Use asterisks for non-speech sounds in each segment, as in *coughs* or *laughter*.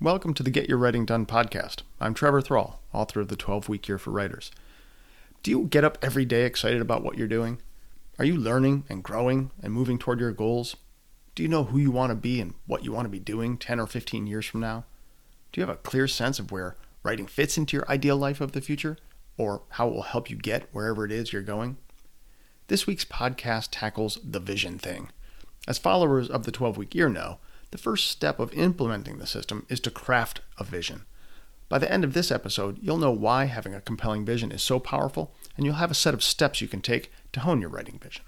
Welcome to the Get Your Writing Done podcast. I'm Trevor Thrall, author of the 12 Week Year for Writers. Do you get up every day excited about what you're doing? Are you learning and growing and moving toward your goals? Do you know who you want to be and what you want to be doing 10 or 15 years from now? Do you have a clear sense of where writing fits into your ideal life of the future or how it will help you get wherever it is you're going? This week's podcast tackles the vision thing. As followers of the 12 week year know, the first step of implementing the system is to craft a vision. By the end of this episode, you'll know why having a compelling vision is so powerful, and you'll have a set of steps you can take to hone your writing vision.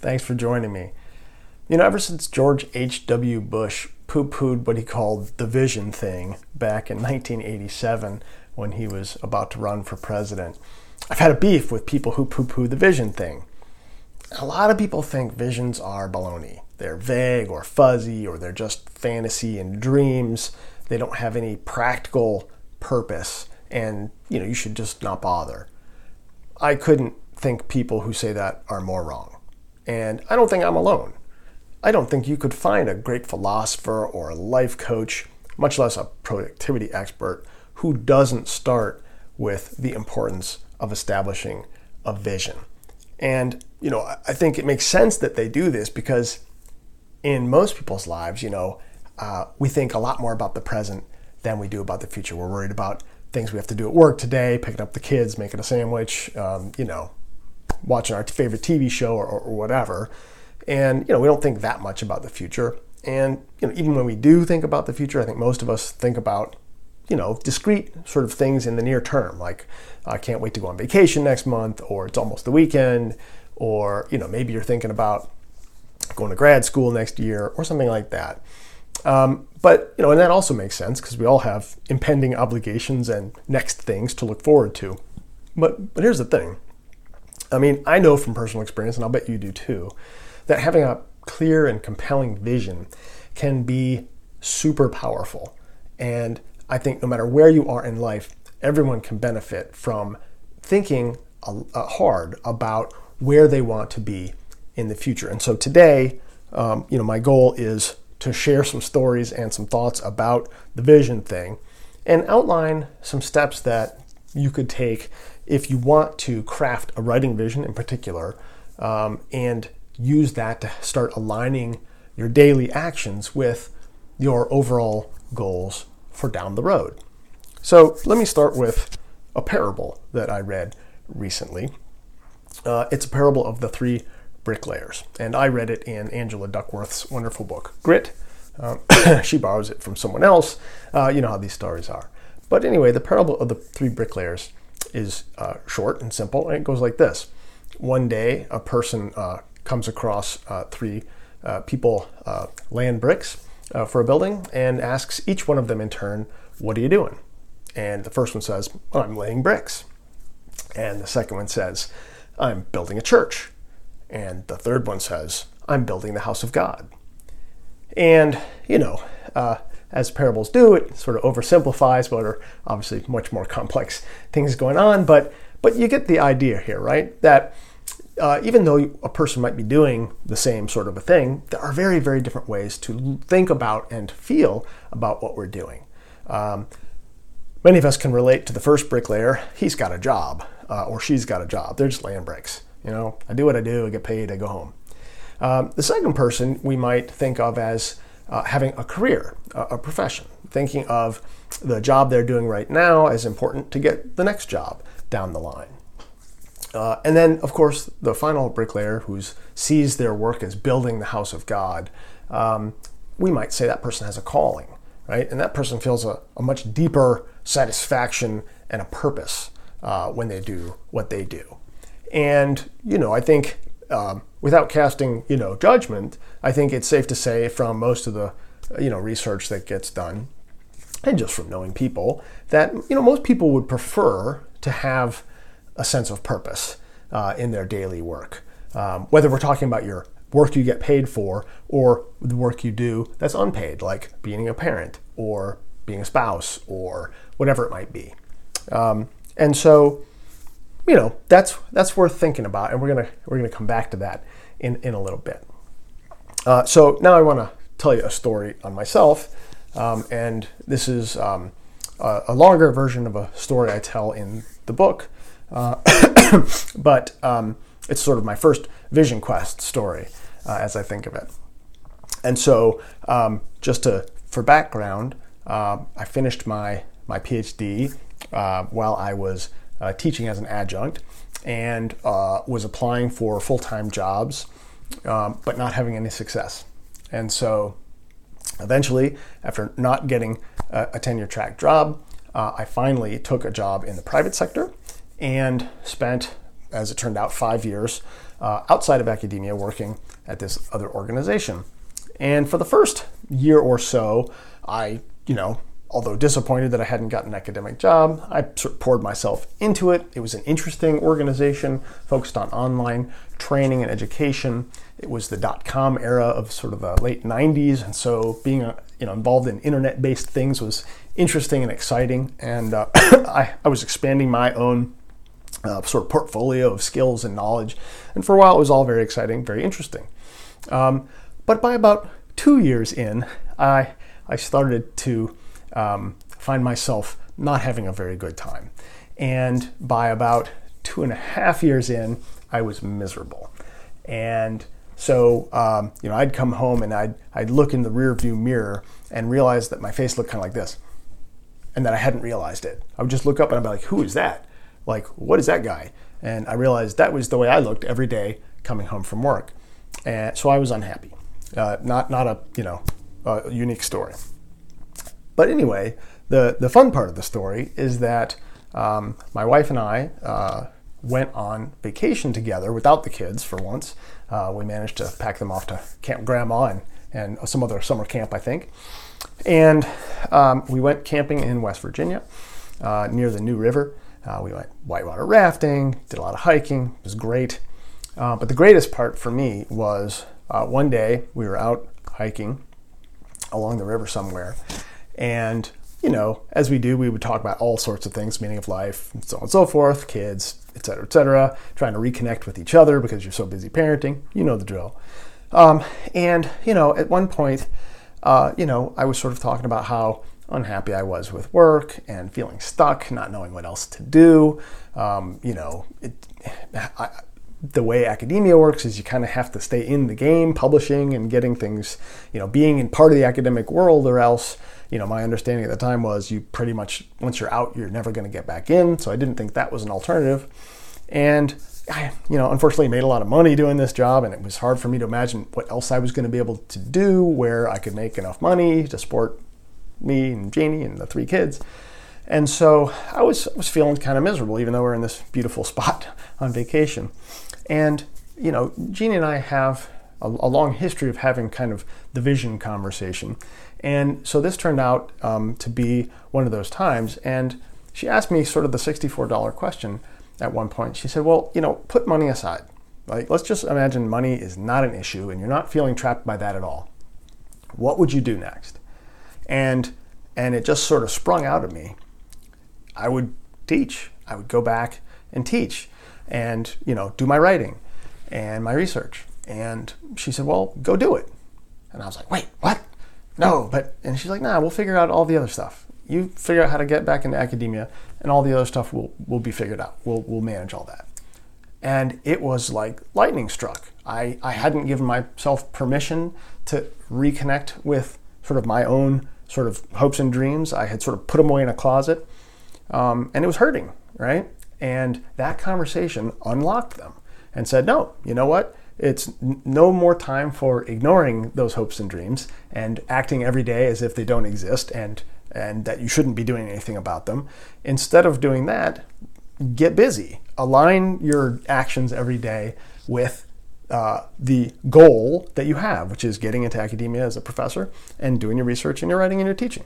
Thanks for joining me. You know, ever since George H.W. Bush poo pooed what he called the vision thing back in 1987 when he was about to run for president, I've had a beef with people who poo poo the vision thing. A lot of people think visions are baloney. They're vague or fuzzy or they're just fantasy and dreams. They don't have any practical purpose and, you know, you should just not bother. I couldn't think people who say that are more wrong. And I don't think I'm alone. I don't think you could find a great philosopher or a life coach, much less a productivity expert, who doesn't start with the importance of establishing a vision. And, you know, I think it makes sense that they do this because in most people's lives, you know, uh, we think a lot more about the present than we do about the future. We're worried about things we have to do at work today, picking up the kids, making a sandwich, um, you know, watching our favorite TV show or, or whatever. And you know, we don't think that much about the future. And you know, even when we do think about the future, I think most of us think about you know discrete sort of things in the near term, like I can't wait to go on vacation next month, or it's almost the weekend, or you know maybe you're thinking about going to grad school next year or something like that. Um, but you know, and that also makes sense because we all have impending obligations and next things to look forward to. But but here's the thing. I mean, I know from personal experience, and I'll bet you do too, that having a clear and compelling vision can be super powerful. And I think no matter where you are in life, everyone can benefit from thinking hard about where they want to be in the future. And so today, um, you know, my goal is to share some stories and some thoughts about the vision thing and outline some steps that you could take if you want to craft a writing vision in particular um, and use that to start aligning your daily actions with your overall goals for down the road. So let me start with a parable that I read recently. Uh, it's a parable of the three bricklayers, and I read it in Angela Duckworth's wonderful book, Grit. Um, *coughs* she borrows it from someone else. Uh, you know how these stories are. But anyway, the parable of the three bricklayers is uh, short and simple, and it goes like this. One day, a person uh, comes across uh, three uh, people uh, laying bricks for a building and asks each one of them in turn, What are you doing? And the first one says, I'm laying bricks. And the second one says, I'm building a church. And the third one says, I'm building the house of God. And, you know, uh, as parables do, it sort of oversimplifies what are obviously much more complex things going on, but but you get the idea here, right? That uh, even though a person might be doing the same sort of a thing, there are very, very different ways to think about and feel about what we're doing. Um, many of us can relate to the first bricklayer. He's got a job, uh, or she's got a job. They're just laying bricks. You know, I do what I do, I get paid, I go home. Um, the second person we might think of as uh, having a career, a, a profession, thinking of the job they're doing right now as important to get the next job down the line. Uh, and then, of course, the final bricklayer who sees their work as building the house of God, um, we might say that person has a calling, right? And that person feels a, a much deeper satisfaction and a purpose uh, when they do what they do. And, you know, I think um, without casting, you know, judgment, I think it's safe to say from most of the, you know, research that gets done, and just from knowing people, that, you know, most people would prefer to have a sense of purpose uh, in their daily work. Um, whether we're talking about your work you get paid for or the work you do that's unpaid, like being a parent or being a spouse or whatever it might be. Um, and so, you know, that's that's worth thinking about, and we're gonna we're gonna come back to that in in a little bit. Uh, so now I want to tell you a story on myself, um, and this is um, a, a, longer version of a story I tell in the book, uh, *coughs* but um, it's sort of my first Vision Quest story uh, as I think of it. And so, um, just to for background, uh, I finished my my PhD uh, while I was uh, teaching as an adjunct and uh, was applying for full time jobs, um, but not having any success. And so, eventually, after not getting a, a tenure track job, I finally took a job in the private sector and spent, as it turned out, five years uh, outside of academia working at this other organization. And for the first year or so, I, you know, although disappointed that I hadn't gotten an academic job, I poured myself into it. It was an interesting organization focused on online training and education. It was the dot com era of sort of the late 90s, and so being a, you know involved in internet-based things was interesting and exciting. And uh, *coughs* I, I was expanding my own uh, sort of portfolio of skills and knowledge. And for a while, it was all very exciting, very interesting. Um, but by about two years in, I I started to um, find myself not having a very good time. And by about two and a half years in, I was miserable. And so, um, you know, I'd come home and I'd, I'd look in the rear view mirror and realize that my face looked kind of like this and that I hadn't realized it. I would just look up and I'd be like, who is that? Like, what is that guy? And I realized that was the way I looked every day coming home from work. And so I was unhappy. Uh, not, not a, you know, a unique story. But anyway, the, the fun part of the story is that um, my wife and I uh, went on vacation together without the kids for once. Uh, we managed to pack them off to Camp Grandma and, and some other summer camp, I think. And um, we went camping in West Virginia uh, near the New River. Uh, we went whitewater rafting, did a lot of hiking. It was great. Uh, but the greatest part for me was uh, one day we were out hiking along the river somewhere, and, you know, as we do, we would talk about all sorts of things, meaning of life, and so on and so forth, kids, et cetera, et cetera, trying to reconnect with each other because you're so busy parenting. You know the drill. Um, and, you know, at one point, uh, you know, I was sort of talking about how unhappy I was with work and feeling stuck, not knowing what else to do. Um, you know, it, I, the way academia works is you kind of have to stay in the game, publishing and getting things, you know, being in part of the academic world, or else you know, my understanding at the time was you pretty much, once you're out, you're never going to get back in. So I didn't think that was an alternative. And I, you know, unfortunately made a lot of money doing this job, and it was hard for me to imagine what else I was going to be able to do where I could make enough money to support me and Jeannie and the three kids. And so I was was feeling kind of miserable, even though we're in this beautiful *laughs* spot on vacation. And you know, Jeannie and I have a, a long history of having kind of the vision conversation. And so this turned out um, to be one of those times. And she asked me sort of the $64 question at one point. She said, Well, you know, put money aside. Like, let's just imagine money is not an issue and you're not feeling trapped by that at all. What would you do next? And and it just sort of sprung out of me. I would teach. I would go back and teach and, you know, do my writing and my research. And she said, Well, go do it. And I was like, Wait, what? no, but and she's like, nah, we'll figure out all the other stuff. You figure out how to get back into academia, and all the other stuff will will be figured out. We'll we'll manage all that. And it was like lightning struck. I, I hadn't given myself permission to reconnect with sort of my own sort of hopes and dreams. I had sort of put them away in a closet, um, and it was hurting, right? And that conversation unlocked them and said, no, you know what? It's no more time for ignoring those hopes and dreams and acting every day as if they don't exist and and that you shouldn't be doing anything about them. Instead of doing that, get busy. Align your actions every day with uh, the goal that you have, which is getting into academia as a professor and doing your research and your writing and your teaching.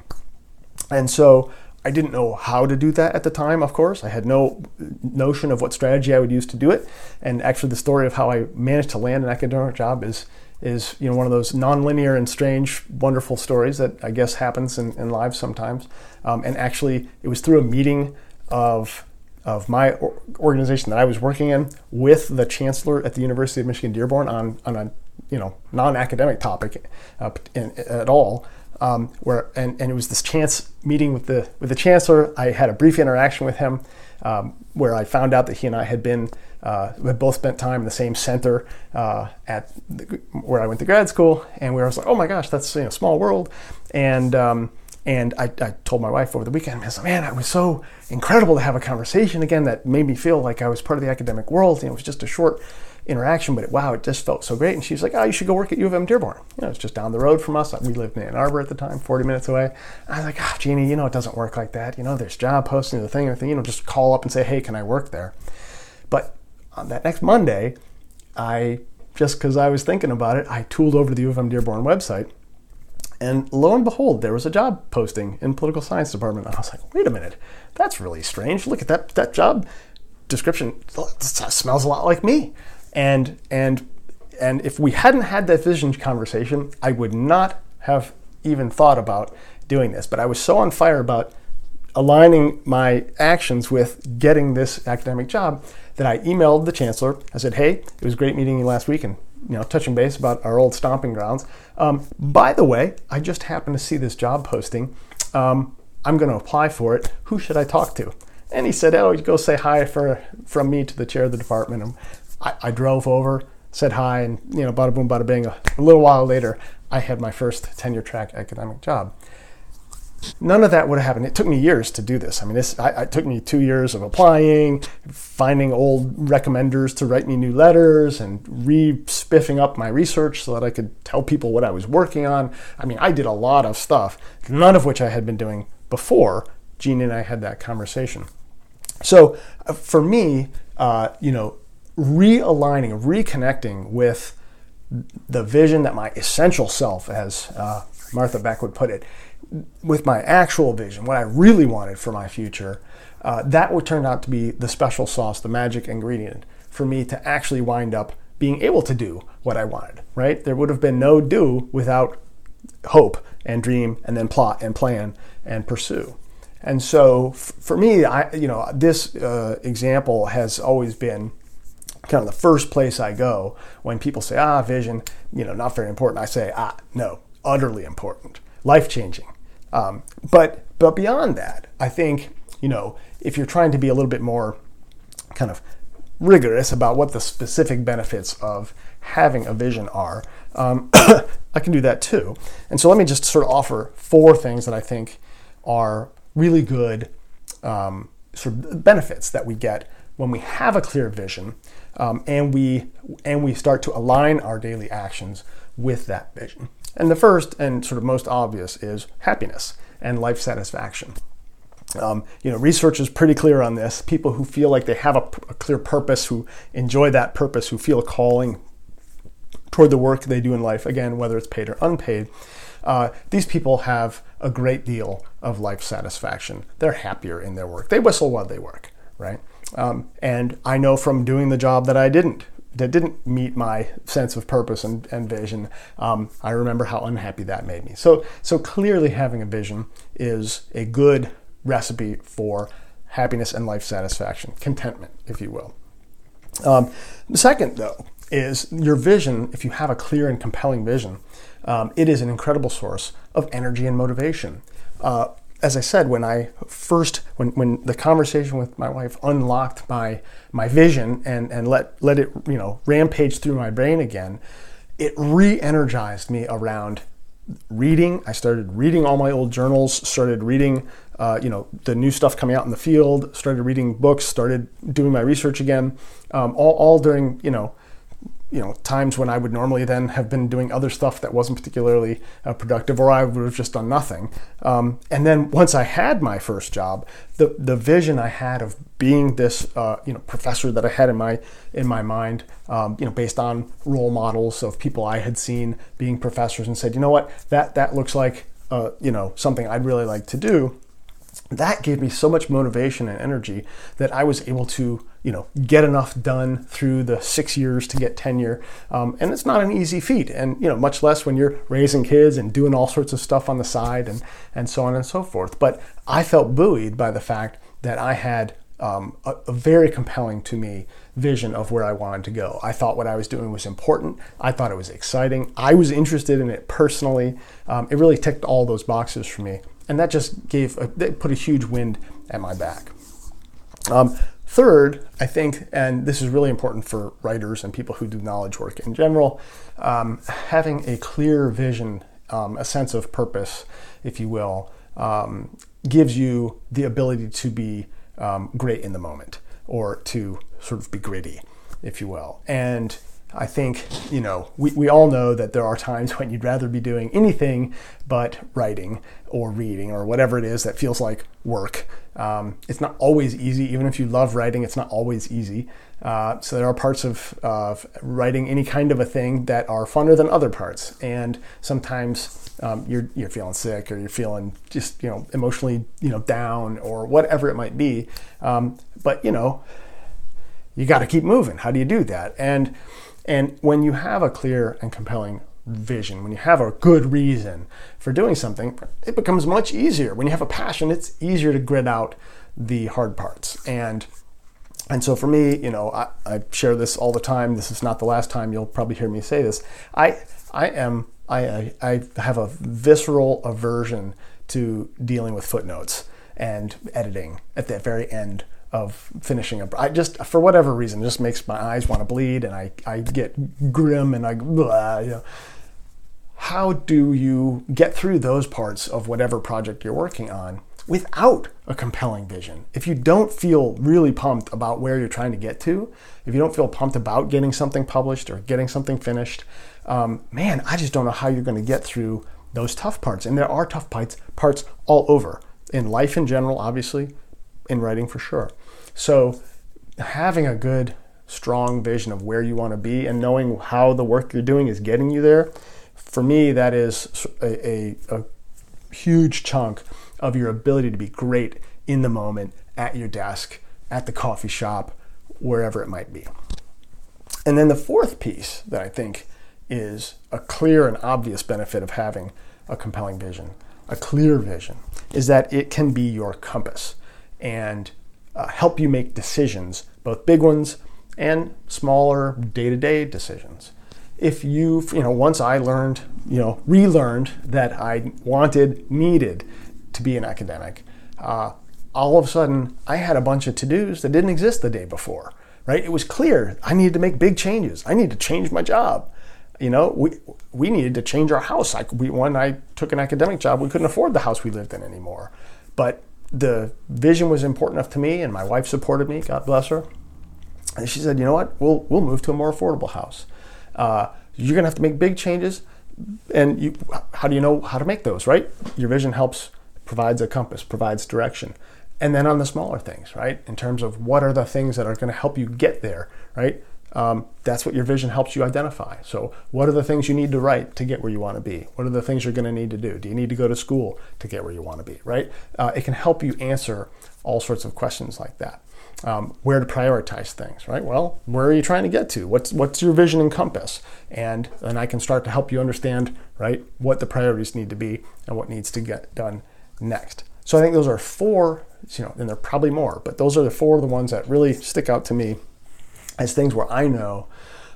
And so I didn't know how to do that at the time, of course. I had no notion of what strategy I would use to do it. And actually, the story of how I managed to land an academic job is, is you know one of those nonlinear and strange, wonderful stories that I guess happens in, in lives sometimes. Um, and actually, it was through a meeting of of my organization that I was working in with the chancellor at the University of Michigan Dearborn on on a you know non-academic topic uh, in, at all. Um, where and, and it was this chance meeting with the with the chancellor. I had a brief interaction with him um, where I found out that he and I had been uh, had both spent time in the same center uh, at the, where I went to grad school, and we were like, oh my gosh, that's you know, small world, and um, and I, I, told my wife over the weekend, I said, man, it was so incredible to have a conversation again that made me feel like I was part of the academic world. It was just a short interaction, but it, wow, it just felt so great. And she's like, oh, you should go work at U of M Dearborn. You know, it's just down the road from us. We lived in Ann Arbor at the time, 40 minutes away. I was like, oh, Jeannie, you know, it doesn't work like that. You know, there's job posting, the thing, the thing, you know, just call up and say, hey, can I work there? But on that next Monday, I, just because I was thinking about it, I tooled over to the U of M Dearborn website and lo and behold, there was a job posting in political science department. I was like, wait a minute, that's really strange. Look at that that job description. smells a lot like me. And and and if we hadn't had that vision conversation, I would not have even thought about doing this. But I was so on fire about aligning my actions with getting this academic job that I emailed the chancellor. I said, "Hey, it was great meeting you last week, and you know, touching base about our old stomping grounds. Um, by the way, I just happened to see this job posting. Um, I'm going to apply for it. Who should I talk to? And he said, "Oh, you go say hi for from me to the chair of the department." And I, I drove over, said hi, and you know, bada boom, bada bing. A, a little while later, I had my first tenure track academic job none of that would have happened. It took me years to do this. I mean, this I, it took me two years of applying, finding old recommenders to write me new letters, and re-spiffing up my research so that I could tell people what I was working on. I mean, I did a lot of stuff, none of which I had been doing before Jeannie and I had that conversation. So uh, for me, uh, you know, realigning, reconnecting with the vision that my essential self, as uh, Martha Beck would put it, with my actual vision, what I really wanted for my future, uh, that would turn out to be the special sauce, the magic ingredient for me to actually wind up being able to do what I wanted, right? There would have been no do without hope and dream and then plot and plan and pursue. And so f- for me, I, you know, this uh, example has always been kind of the first place I go when people say, ah, vision, you know, not very important. I say, ah, no, utterly important, life changing. Um, but but beyond that, I think you know if you're trying to be a little bit more kind of rigorous about what the specific benefits of having a vision are, um, *coughs* I can do that too. And so let me just sort of offer four things that I think are really good um, sort of benefits that we get when we have a clear vision um, and we and we start to align our daily actions with that vision. And the first and sort of most obvious is happiness and life satisfaction. Um, you know, research is pretty clear on this. People who feel like they have a, clear purpose, who enjoy that purpose, who feel a calling toward the work they do in life, again, whether it's paid or unpaid, uh, these people have a great deal of life satisfaction. They're happier in their work. They whistle while they work, right? Um, and I know from doing the job that I didn't that didn't meet my sense of purpose and, and vision, um, I remember how unhappy that made me. So, so clearly, having a vision is a good recipe for happiness and life satisfaction, contentment, if you will. Um, the second, though, is your vision. If you have a clear and compelling vision, um, it is an incredible source of energy and motivation. Uh, as I said, when I first, when, when the conversation with my wife unlocked my my vision and, and let let it you know rampage through my brain again, it re-energized me around reading. I started reading all my old journals, started reading uh, you know the new stuff coming out in the field, started reading books, started doing my research again, um, all, all during you know you know times when I would normally then have been doing other stuff that wasn't particularly uh, productive, or I would have just done nothing. Um, and then once I had my first job, the the vision I had of being this uh, you know professor that I had in my in my mind, um, you know, based on role models of people I had seen being professors, and said, you know what, that that looks like uh, you know something I'd really like to do. That gave me so much motivation and energy that I was able to, you know, get enough done through the six years to get tenure. Um, and it's not an easy feat, and you know, much less when you're raising kids and doing all sorts of stuff on the side and and so on and so forth. But I felt buoyed by the fact that I had um, a, a, very compelling to me vision of where I wanted to go. I thought what I was doing was important. I thought it was exciting. I was interested in it personally. Um, it really ticked all those boxes for me, and that just gave a, put a huge wind at my back. Um, third, I think, and this is really important for writers and people who do knowledge work in general, um, having a clear vision, um, a sense of purpose, if you will, um, gives you the ability to be um, great in the moment or to sort of be gritty, if you will. And I think, you know, we, we all know that there are times *laughs* when you'd rather be doing anything but writing or reading or whatever it is that feels like work. Um, it's not always easy, even if you love writing, it's not always easy. Uh, so there are parts of, of writing any kind of a thing that are funner than other parts. And sometimes um, you're you're feeling sick or you're feeling just you know emotionally you know down or whatever it might be. Um, but you know, you got to keep moving. How do you do that? And and when you have a clear and compelling vision, when you have a good reason for doing something, it becomes much easier. When you have a passion, it's easier to grit out the hard parts. And and so for me, you know, I, I share this all the time. This is not the last time you'll probably hear me say this. I I am I, I, have a visceral aversion to dealing with footnotes and editing at the very end of finishing a. I just for whatever reason just makes my eyes want to bleed and I, I get grim and I blah, you know. How do you get through those parts of whatever project you're working on without a compelling vision? If you don't feel really pumped about where you're trying to get to, if you don't feel pumped about getting something published or getting something finished, um, man, I just don't know how you're going to get through those tough parts. And there are tough parts, parts all over in life in general, obviously, in writing for sure. So having a good, strong vision of where you want to be and knowing how the work you're doing is getting you there, for me, that is a, a, a huge chunk of your ability to be great in the moment at your desk, at the coffee shop, wherever it might be. And then the fourth piece that I think is a clear and obvious benefit of having a compelling vision, a clear vision, is that it can be your compass and uh, help you make decisions, both big ones and smaller day to day decisions. If you, you know, once I learned, you know, relearned that I wanted, needed to be an academic, uh, all of a sudden I had a bunch of to dos that didn't exist the day before, right? It was clear I needed to make big changes. I need to change my job you know, we we needed to change our house. Like we, when I took an academic job, we couldn't afford the house we lived in anymore. But the vision was important enough to me, and my wife supported me. God bless her. And she said, "You know what? We'll we'll move to a more affordable house. Uh, you're gonna have to make big changes, and you, how do you know how to make those? Right? Your vision helps, provides a compass, provides direction." And then on the smaller things, right? In terms of what are the things that are going to help you get there, right? Um, that's what your vision helps you identify. So, what are the things you need to write to get where you want to be? What are the things you're going to need to do? Do you need to go to school to get where you want to be? Right? Uh, it can help you answer all sorts of questions like that. Um, where to prioritize things, right? Well, where are you trying to get to? What's what's your vision and compass? And then I can start to help you understand, right, what the priorities need to be and what needs to get done next. So I think those are four, you know, and there are probably more, but those are the four of the ones that really stick out to me as things where I know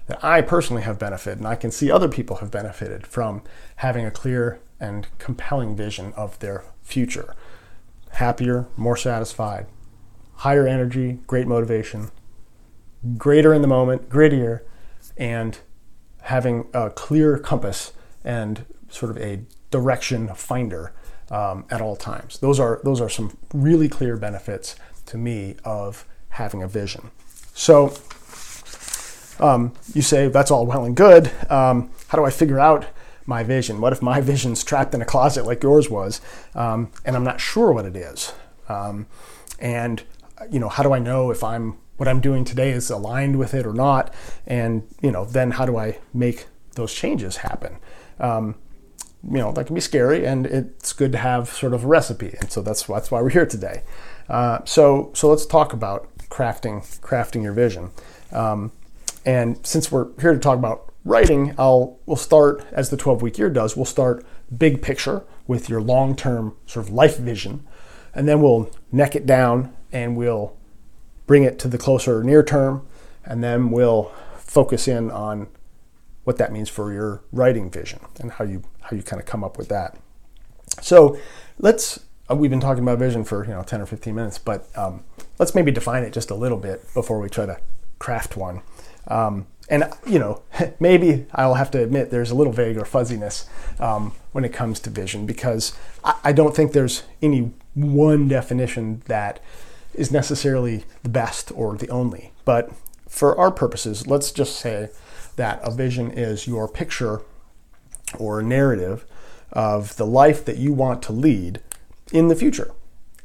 that I personally have benefited and I can see other people have benefited from having a clear and compelling vision of their future. Happier, more satisfied, higher energy, great motivation, greater in the moment, grittier, and having a clear compass and sort of a direction finder um, at all times. Those are those are some really clear benefits to me of having a vision. So um, you say, that's all well and good. Um, how do I figure out my vision? What if my *laughs* vision's trapped in a closet like yours was, um, and I'm not sure what it is? Um, and you know, how do I know if I'm what I'm doing today is aligned with it or not? And you know, then how do I make those changes happen? Um, you know that can be scary, and it's good to have sort of a recipe, and so that's that's why we're here today. Uh, so so let's talk about crafting crafting your vision. Um, and since we're here to talk about writing, I'll we'll start as the 12 week year does. We'll start big picture with your long term sort of life vision, and then we'll neck it down and we'll bring it to the closer near term, and then we'll focus in on what that means for your writing vision and how you how you kind of come up with that. So let's uh, we've been talking about vision for you know 10 or 15 minutes, but um, let's maybe define it just a little bit before we try to craft one. Um, and you know, *laughs* maybe I'll have to admit there's a little vague or fuzziness um, when it comes to vision because I, I don't think there's any one definition that is necessarily the best or the only. But for our purposes, let's just say that a vision is your picture or narrative of the life that you want to lead in the future.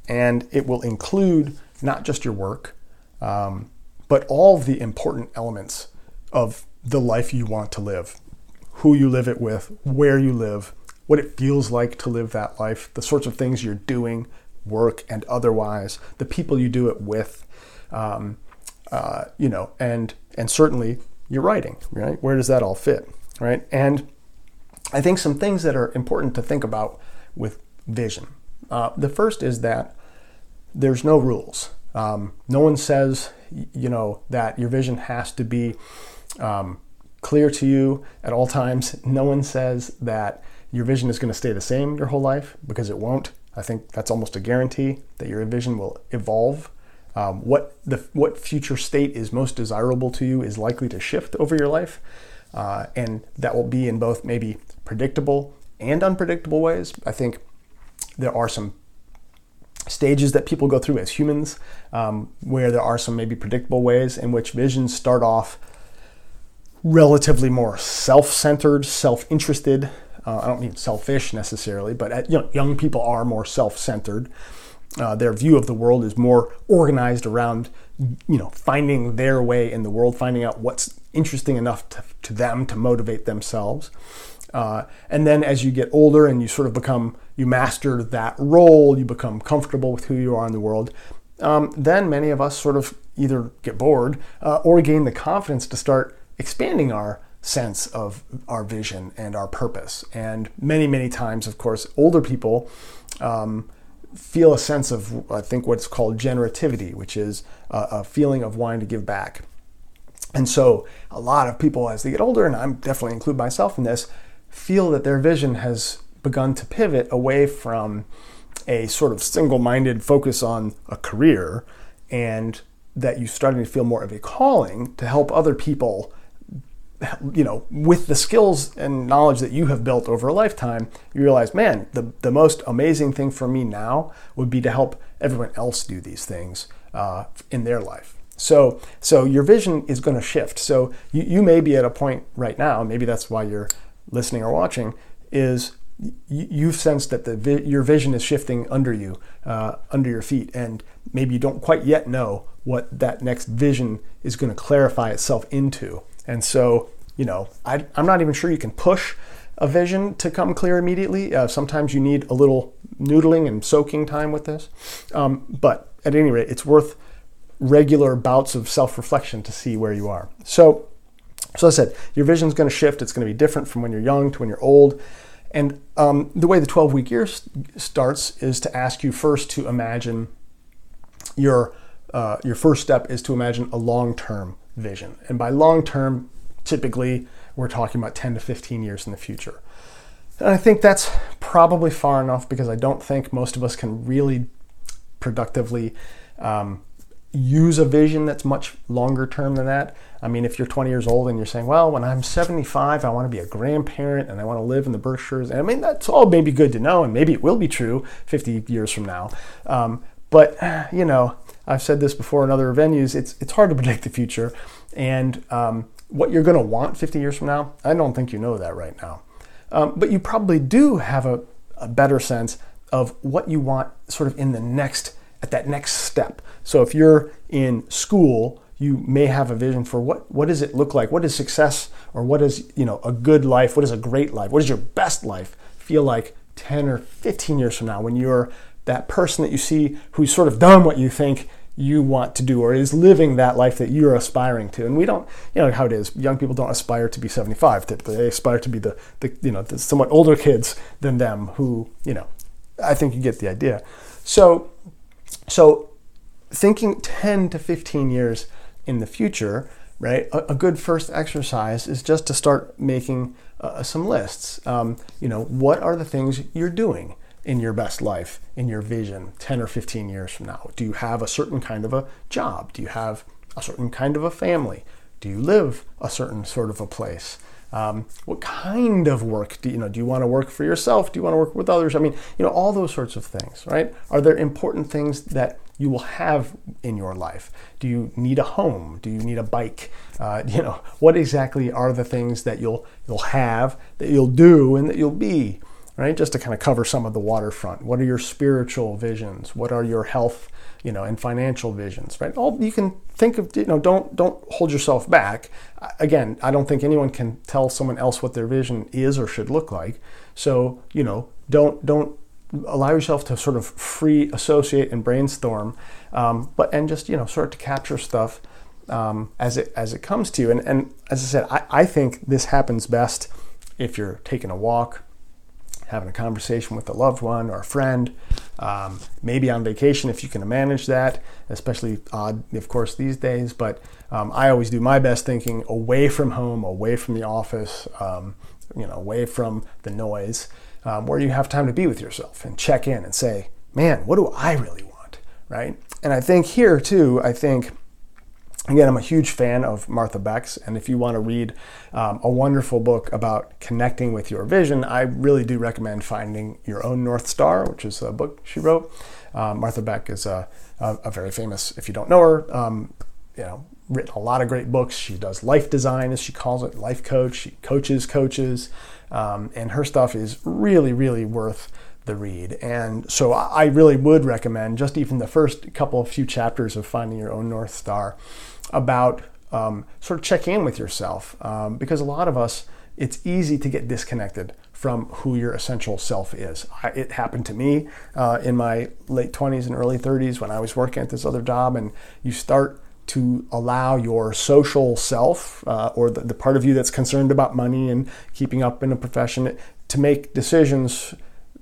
And it will include not just your work, um, but all the important elements of the life you want to live who you live it with, where you live, what it feels like to live that life, the sorts of things you're doing, work and otherwise, the people you do it with, um, uh, you know, and and certainly your writing, right? Where does that all fit, right? And I think some things that are important to think about with vision. Uh, the first is that there's no rules. Um, no one says, you know, that your vision has to be um, clear to you at all times. *laughs* No one says that your vision is going to stay the same your whole life because it won't. I think that's almost a guarantee that your vision will evolve. Um, what the what future state is most desirable to you is likely to shift over your life, uh, and that will be in both maybe predictable and unpredictable ways. I think there are some stages that people go through as humans, um, where there are some maybe predictable ways in which visions start off relatively more self-centered, self-interested. Uh, I don't mean selfish necessarily, but at, you know, young people are more self-centered. Uh, their view of the world is more organized around, you know, finding their way in the world, finding out what's interesting enough to, to them to motivate themselves. Uh, and then as you get older and you sort of become, you master that role, you become comfortable with who you are in the world, um, then many of us sort of either get bored uh, or gain the confidence to start expanding our sense of our vision and our purpose. And many, many times, of course, older people um, feel a sense of, I think, what's called generativity, which is a, a feeling of wanting to give back. And so, a lot of people, as they get older, and I'm definitely include myself in this, feel that their vision has begun to pivot away from a sort of single minded focus on a career and that you're starting to feel more of a calling to help other people you know, with the skills and knowledge that you have built over a lifetime, you realize, man, the, the most amazing thing for me now would be to help everyone else do these things uh, in their life. So, so your vision is going to shift. So you, you may be at a point right now, maybe that's why you're listening or watching, is you've sensed that the your vision is shifting under you, uh, under your feet, and maybe you don't quite yet know what that next vision is going to clarify itself into. And so, you know, I, am not even sure you can push a vision to come clear immediately. Uh, sometimes you need a little noodling and soaking time with this. Um, but at any rate, it's worth regular bouts of self reflection to see where you are. So, so I said, your vision is going to shift. It's going to be different from when you're young to when you're old. And um, the way the 12 week year starts is to ask you first to imagine your, uh, your first step is to imagine a long term vision. And by long term, typically we're talking about 10 to 15 years in the future. And I think that's probably far enough because I don't think most of us can really productively um, use a vision that's much longer term than that. I mean, if you're 20 years old and you're saying, well, when I'm 75, I want to be a grandparent and I want to live in the Berkshires, and I mean, that's all maybe good to know, and maybe it will be true 50 years from now. Um, but, you know, I've said this before in other venues, it's, it's hard to predict the future. And um, what you're going to want 50 years from now, I don't think you know that right now. Um, but you probably do have a, a better sense of what you want sort of in the next at that next step. So if you're in school, you may have a vision for what what does it look like? What is success or what is, you know, a good life? What is a great life? What is your best life feel like 10 or 15 years from now when you're that person that you see who's sort of done what you think you want to do or is living that life that you're aspiring to. And we don't, you know how it is. Young people don't aspire to be 75. They aspire to be the, the you know, the somewhat older kids than them who, you know, I think you get the idea. So, so thinking 10 to 15 years in the future, right? A, a good first exercise is just to start making uh, some lists. Um, you know, what are the things you're doing? in your best life, in your vision 10 or 15 years from now? Do you have a certain kind of a job? Do you have a certain kind of a family? Do you live a certain sort of a place? Um, what kind of work do you know? Do you want to work for yourself? Do you want to work with others? I mean, you know, all those sorts of things, right? Are there important things that you will have in your life? Do you need a home? Do you need a bike? Uh, *laughs* you know, what exactly are the things that you'll you'll have, that you'll do, and that you'll be? Right? Just to kind of cover some of the waterfront. What are your spiritual visions? What are your health, you know, and financial visions, right? All you can think of, you know, don't don't hold yourself back. Again, I don't think anyone can tell someone else what their vision is or should look like. So, you know, don't don't allow yourself to sort of free associate and brainstorm, um, but and just you know start to capture stuff um, as it as it comes to you. And and as I said, I, I think this happens best if you're taking a walk having a conversation with a loved one or a friend, um, maybe on vacation if you can manage that, especially odd, of course, these days. But um, I always do my best thinking away from home, away from the office, um, you know, away from the noise, um, where you have time to be with yourself and check in and say, man, what do I really want? Right? And I think here too, I think Again, I'm a huge fan of Martha Beck's, and if you want to read um, a wonderful book about connecting with your vision, I really do recommend finding Your Own North Star, which is a book she wrote. Um, Martha Beck is a, a, a, very famous, if you don't know her, um, you know, written a lot of great books. She does life design, as she calls it, life coach. She coaches coaches, um, and her stuff is really, really worth the read. And so I really would recommend just even the first couple of few chapters of Finding Your Own North Star about um, sort of checking in with yourself um, because a lot of us, it's easy to get disconnected from who your essential self is. I, it happened to me uh, in my late 20s and early 30s when I was working at this other job, and you start to allow your social self uh, or the, the, part of you that's concerned about money and keeping up in a profession to make decisions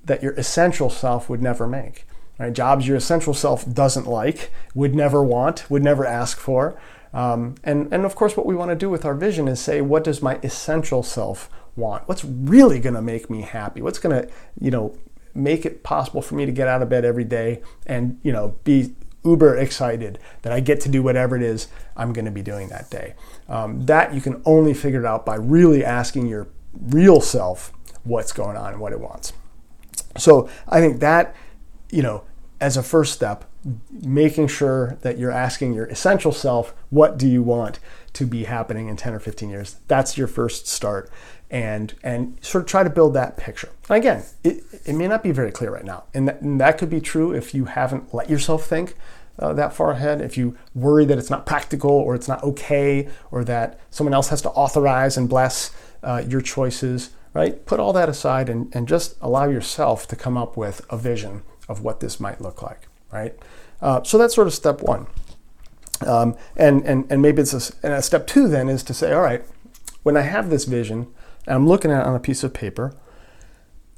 that your essential self would never make. Right? Jobs your essential self doesn't like, would never want, would never ask for. Um, and, and of course, what we want to do with our vision is say, what does my essential self want? What's really going to make me happy? What's going to, you know, make it possible for me to get out of bed every day and, you know, be uber excited that I get to do whatever it is I'm going to be doing that day. Um, that you can only figure it out by really asking your real self what's going on and what it wants. So I think that, you know, as a first step, making sure that you're asking your essential self, what do you want to be happening in 10 or 15 years? That's your first start. And, and sort of try to build that picture. And again, it, it may not be very clear right now. And that, and that could be true if you haven't let yourself think uh, that far ahead, if you worry that it's not practical or it's not okay or that someone else has to authorize and bless uh, your choices, right? Put all that aside and, and just allow yourself to come up with a vision of what this might look like, right? Uh, so that's sort of step one. Um, and, and, and maybe it's a, and a step two then is to say, all right, when I have this vision and I'm looking at it on a piece of paper,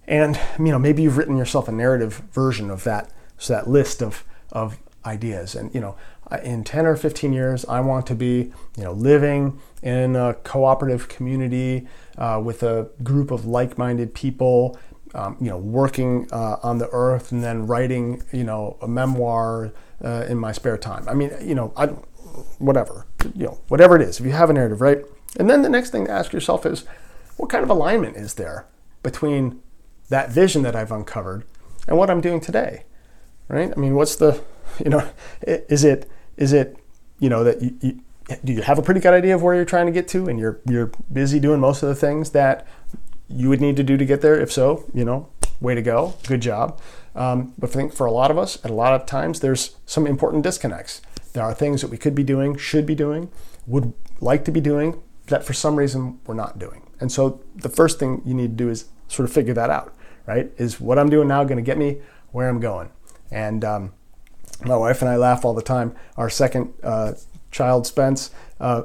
and you know maybe you've written yourself a narrative version of that, so that list of, of ideas. And you know, in 10 or 15 years, I want to be you know living in a cooperative community uh, with a group of like-minded people um, you know, working uh, on the earth and then writing, you know, a memoir uh, in my spare time. I mean, you know, I, whatever, you know, whatever it is, if you have a narrative, right? And then the next thing to ask yourself is, what kind of alignment is there between that vision that I've uncovered and what I'm doing today, right? I mean, what's the, you know, is it, is it, you know, that you, you do you have a pretty good idea of where you're trying to get to and you're you're busy doing most of the things that you would need to do to get there. If so, you know, way to go, good job. Um, but I think for a lot of us, at a lot of times, there's some important disconnects. There are things that we could be doing, should be doing, would like to be doing, that for some reason we're not doing. And so the first thing you need to do is sort of figure that out, right? Is what I'm doing now going to get me where I'm going? And um, my wife and I laugh all the time. Our second uh, child, Spence, uh,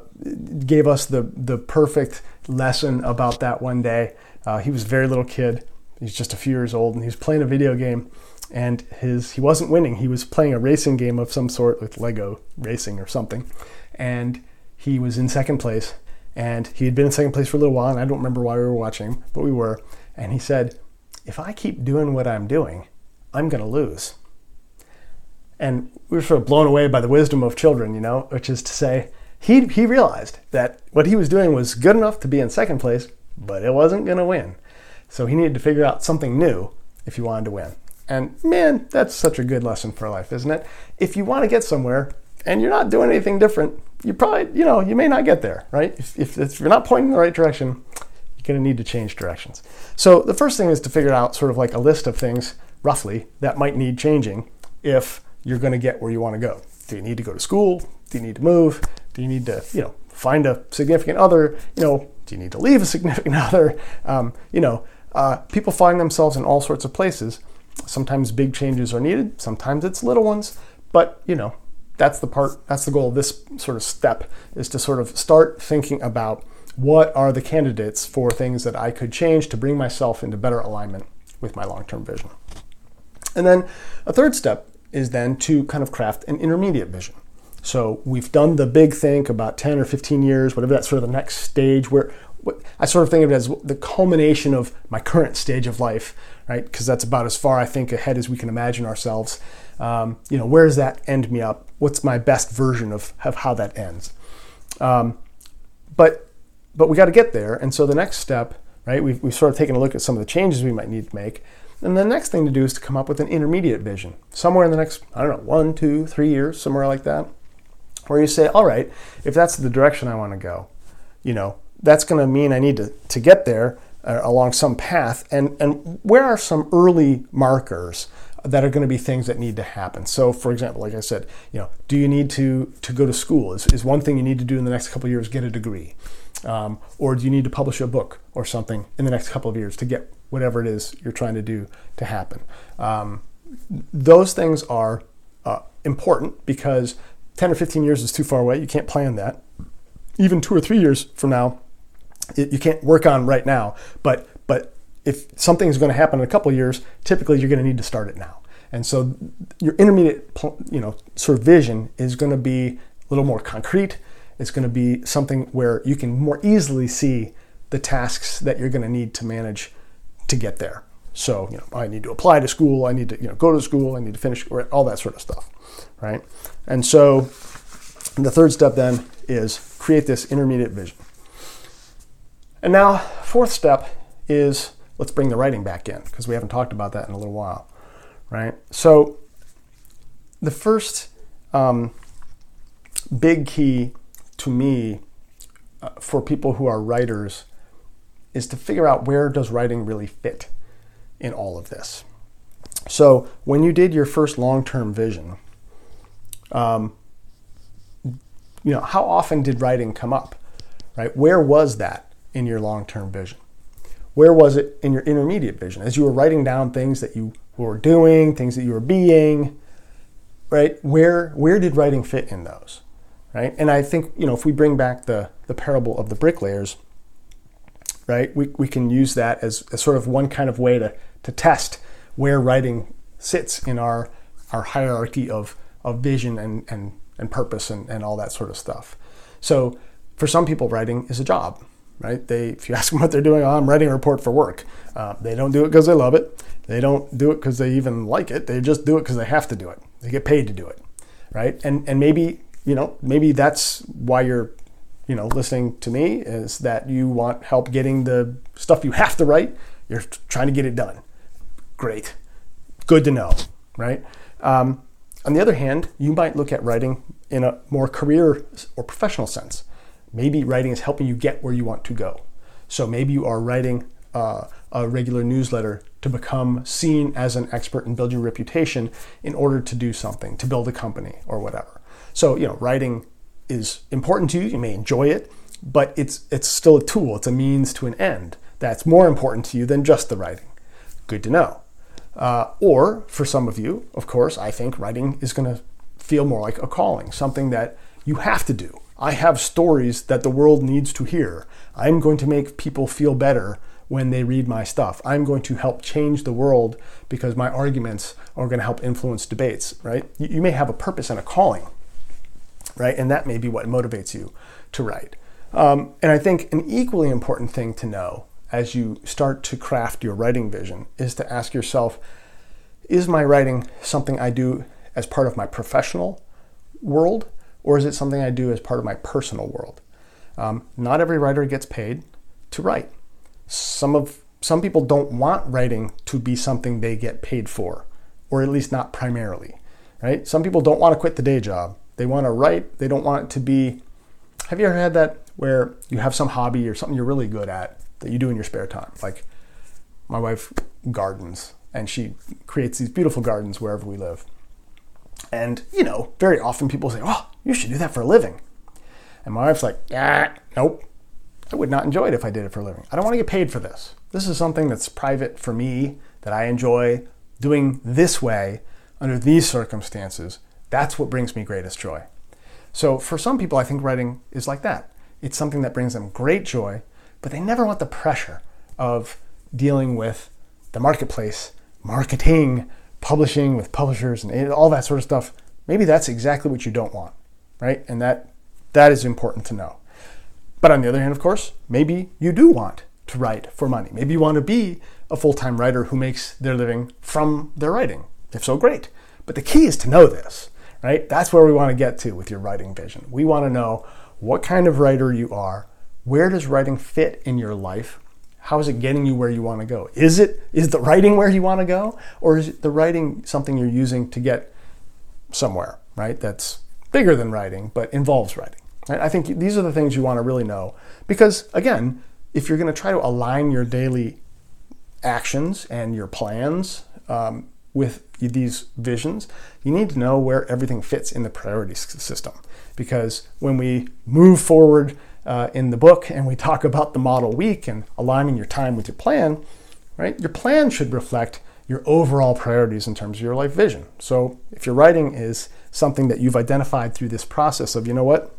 gave us the the perfect lesson about that one day. Uh, he was a very little kid. He's just a few years old, and he was playing a video game. And his he wasn't winning. He was playing a racing game of some sort with Lego racing or something, and he was in second place. And he had been in second place for a little while, and I don't remember why we were watching, but we were. And he said, "If I keep doing what I'm doing, I'm going to lose." And we were sort of blown away by the wisdom of children, you know, which is to say, he, he realized that what he was doing was good enough to be in second place, but it wasn't going to win. So he needed to figure out something new if he wanted to win. And man, that's such a good lesson for life, isn't it? If you want to get somewhere and you're not doing anything different, you probably, you know, you may not get there, right? If, if, if you're not pointing in the right direction, you're going to need to change directions. So the first thing is to figure out sort of like a list of things, roughly, that might need changing if you're going to get where you want to go. Do you need to go to school? Do you need to move? Do you need to, you know, find a significant other? You know, do you need to leave a significant *laughs* other? Um, you know, uh, people find themselves in all sorts of places. Sometimes big changes are needed. Sometimes it's little ones. But you know, that's the part. That's the goal of this sort of step is to sort of start thinking about what are the candidates for things that I could change to bring myself into better alignment with my long-term vision. And then a third step is then to kind of craft an intermediate vision. So we've done the big think about 10 or 15 years, whatever that's sort of the next stage where I sort of think of it as the culmination of my current stage of life, right? Because that's about as far I think ahead as we can imagine ourselves. Um, you know, where does that end me up? What's my best version of, of how that ends? Um, but but we got to get there, and so the next step, right? We've, we've sort of taken a look at some of the changes we might need to make, and the next thing to do is to come up with an intermediate vision, somewhere in the next, I don't know, one, two, three years, somewhere like that, where you say, all right, if that's the direction I want to go, you know, that's going to mean I need to, to get there uh, along some path. And, and where are some early markers that are going to be things that need to happen? So, for example, like I said, you know, do you need to, to go to school? Is, is one thing you need to do in the next couple of years get a degree? Um, or do you need to publish a book or something in the next couple of years to get whatever it is you're trying to do to happen. Um, those things are uh, important because 10 or 15 years is too far away. You can't plan that. Even two or three years from now, it, you can't work on right now. But but if something is going to happen in a couple years, typically you're going to need to start it now. And so your intermediate, you know, sort of vision is going to be a little more concrete. It's going to be something where you can more easily see the tasks that you're going to need to manage to get there. So, you know, I need to apply to school, I need to, you know, go to school, I need to finish, all that sort of stuff, right? And so the third step then is create this intermediate vision. And now, fourth step is let's bring the writing back in because we haven't talked about that in a little while, right? So, the first um, big key to me uh, for people who are writers is to figure out where does writing really fit in all of this. So when you did your first long-term vision, um, you know, how often did writing come up? Right? Where was that in your long-term vision? Where was it in your intermediate vision? As you were writing down things that you were doing, things that you were being, right? Where where did writing fit in those? Right? And I think, you know, if we bring back the the parable of the bricklayers, right? We, we can use that as, as sort of one kind of way to, to test where writing sits in our, our hierarchy of, of vision and, and, and purpose and, and all that sort of stuff. So for some people, writing is a job, right? They, if you *laughs* ask them what they're doing, oh, I'm writing a report for work. Uh, they don't do it because they love it. They don't do it because they even like it. They just do it because they have to do it. They get paid to do it, right? And and maybe you know maybe that's why you're you know, listening to me is that you want help getting the stuff you have to write. You're trying to get it done. Great. Good to know, right? Um, on the other hand, you might look at writing in a more career or professional sense. Maybe writing is helping you get where you want to go. So maybe you are writing uh, a regular newsletter to become seen as an expert and build your reputation in order to do something, to build a company or whatever. So, you know, writing is important to you. You may enjoy it, but it's it's still a tool. It's a means to an end that's more important to you than just the writing. good to know. Uh, or for some of you, of course, I think writing is going to feel more like a calling, something that you have to do. I have stories that the world needs to hear. I'm going to make people feel better when they read my stuff. I'm going to help change the world because my arguments are going to help influence debates, right? You may have a purpose and a calling, right? And that may be what motivates you to write. Um, and I think an equally important thing to know as you start to craft your writing vision is to ask yourself is my writing something I do as part of my professional world, or is it something I do as part of my personal world? Um, not every writer gets paid to write. Some of some people don't want writing to be something they get paid for, or at least not primarily. Right? Some people don't want to quit the day job. They want to write. They don't want it to be. Have you ever had that where you have some hobby or something you're really good at that you do in your spare time? Like my wife gardens and she creates these beautiful gardens wherever we live. And, you know, very often people say, oh, you should do that for a living. And my wife's like, nope. I would not enjoy it if I did it for a living. I don't want to get paid for this. This is something that's private for me that I enjoy doing this way under these circumstances. That's what brings me greatest joy. So for some people, I think writing is like that. It's something that brings them great joy, but they never want the pressure of dealing with the marketplace, marketing, publishing with publishers, and all that sort of stuff. Maybe that's exactly what you don't want, right? And that that is important to know. But on the other hand, of course, maybe you do want to write for money. Maybe you want to be a full time writer who makes their living from their writing. If so, great. But the key is to know this, right? That's where we want to get to with your writing vision. We want to know what kind of writer you are. Where does writing fit in your life? How is it getting you where you want to go? Is it is the writing where you want to go, or is the writing something you're using to get somewhere, right? That's bigger than writing, but involves writing. Right? I think these are the things you want to really know because again, if you're going to try to align your daily actions and your plans um, with these visions, you need to know where everything fits in the priority system. Because when we move forward uh, in the book and we talk about the model week and aligning your time with your plan, right? Your plan should reflect your overall priorities in terms of your life vision. So if your writing is something that you've identified through this process of, you know what,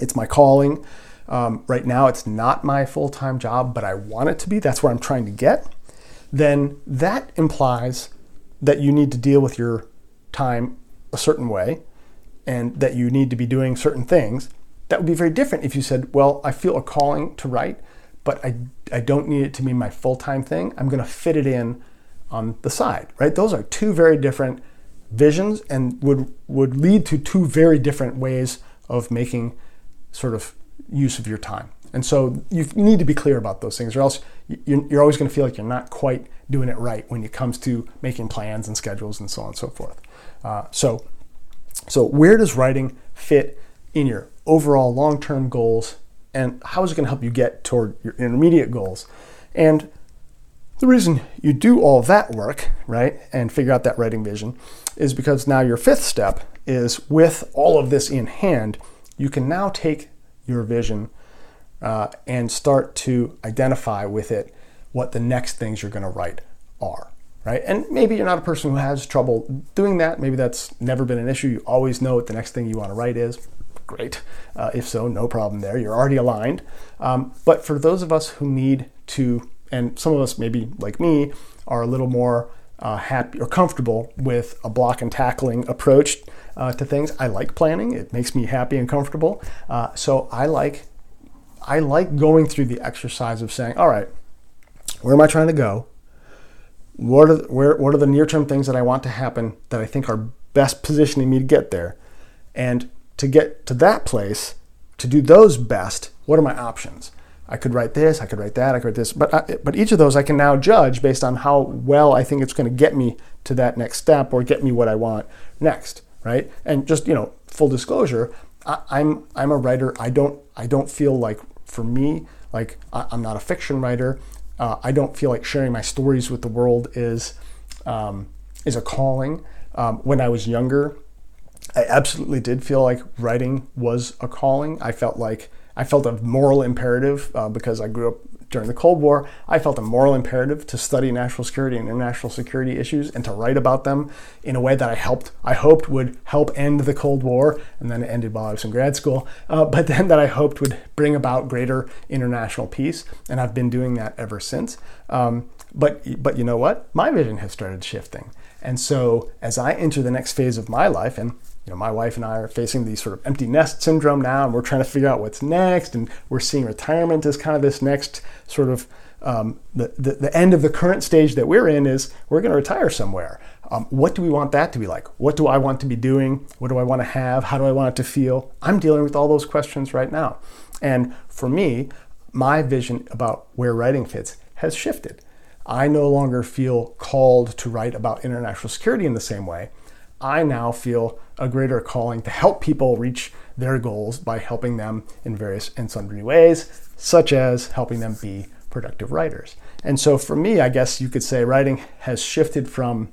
it's my calling. Um, right now, it's not my full time job, but I want it to be. That's where I'm trying to get. Then that implies that you need to deal with your time a certain way and that you need to be doing certain things. That would be very different if you said, Well, I feel a calling to write, but I, I don't need it to be my full time thing. I'm going to fit it in on the side, right? Those are two very different visions and would, would lead to two very different ways of making sort of use of your time. And so you need to be clear about those things, or else you're always going to feel like you're not quite doing it right when it comes to making plans and schedules and so on and so forth. Uh, so, so where does writing fit in your overall long-term goals, and how is it going to help you get toward your intermediate goals? And the reason you do all that work, right, and figure out that writing vision, is because now your fifth step is with all of this in hand you can now take your vision uh, and start to identify with it what the next things you're going to write are right? And maybe you're not a person who has trouble doing that. Maybe that's never been an issue. You always know what the next thing you want to write is great uh, if so no problem there you're already aligned um, but for those of us who need to and some of us maybe like me are a little more uh, happy or comfortable with a block and tackling approach uh, to things. I like planning; it makes me happy and comfortable. Uh, so I like I like going through the exercise of saying, "All right, where am I trying to go? What are the, where what are the near term things that I want to happen that I think are best positioning me to get there, and to get to that place, to do those best. What are my options?" I could write this, I could write that, I could write this, but I, but each of those I can now judge based on how well I think it's going to get me to that next step or get me what I want next right? And just you know, full disclosure, I, I'm I'm a writer. I don't I don't feel like for me like I, am not a fiction writer. Uh, I don't feel like sharing my stories with the world is um, is a calling. Um, when I was younger, I absolutely did feel like writing was a calling. I felt like I felt a moral imperative uh, because I grew up during the Cold War, I felt a moral imperative to study national security and international security issues and to write about them in a way that I helped, I hoped would help end the Cold War, and then it ended while I was in grad school, uh, *laughs* but then that I hoped would bring about greater international peace, and I've been doing that ever since. Um, but but you know what? My vision has started shifting, and so as I enter the next phase of my life, and you know, my wife and I are facing the sort of empty nest syndrome now, and we're trying to figure out what's next. And we're seeing retirement as kind of this next sort of um, the, the, the, end of the current stage that we're in is we're going to retire somewhere. Um, what do we want that to be like? What do I want to be doing? What do I want to have? How do I want it to feel? I'm dealing with all those questions right now. And for me, my vision about where writing fits has shifted. I no longer feel called to write about international security in the same way. I now feel a greater calling to help people reach their goals by helping them in various and sundry ways, such as helping them be productive writers. And so for me, I guess you could say writing has shifted from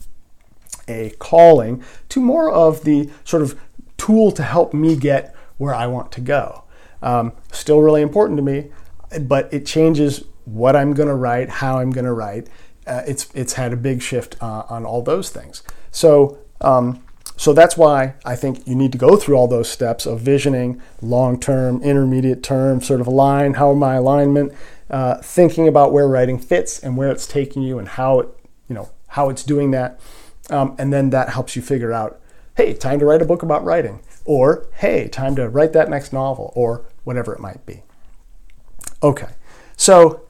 a calling to more of the sort of tool to help me get where I want to go. Um, still really important to me, but it changes what I'm going to write, how I'm going to write. Uh, it's it's had a big shift uh, on all those things. So um, so that's why I think you need to go through all those steps of visioning, long term, intermediate term, sort of align, how my alignment, uh, thinking about where writing fits and where it's taking you and how it, you know, how it's doing that. Um, and then that helps you figure out, hey, time to write a book about writing, or hey, time to write that next novel, or whatever it might be. Okay, so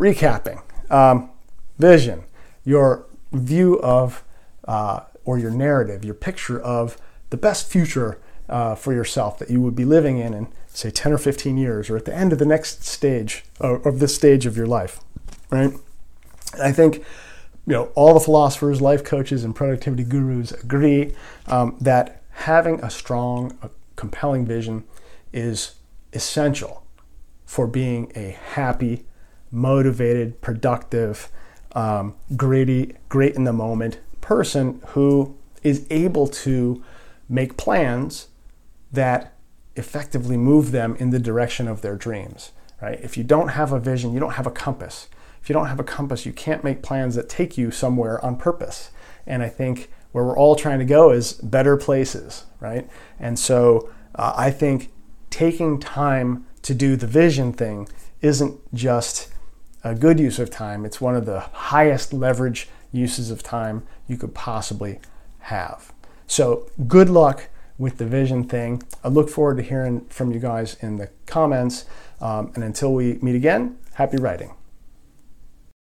recapping um, vision, your view of uh, or your narrative, your picture of the best future uh, for yourself that you would be living in in, say, 10 or 15 years, or at the end of the next stage of, of this stage of your life, right? And I think you know all the philosophers, life coaches, and productivity gurus agree um, that having a strong, a compelling vision is essential for being a happy, motivated, productive, um, great, great in the moment person who is able to make plans that effectively move them in the direction of their dreams, right? If you don't have a vision, you don't have a compass. If you don't have a compass, you can't make plans that take you somewhere on purpose. And I think where we're all trying to go is better places, right? And so uh, I think taking time to do the vision thing isn't just a good use of time, it's one of the highest leverage uses of time you could possibly have. So, good luck with the vision thing. I look forward to hearing from you guys in the comments. Um, and until we meet again, happy writing.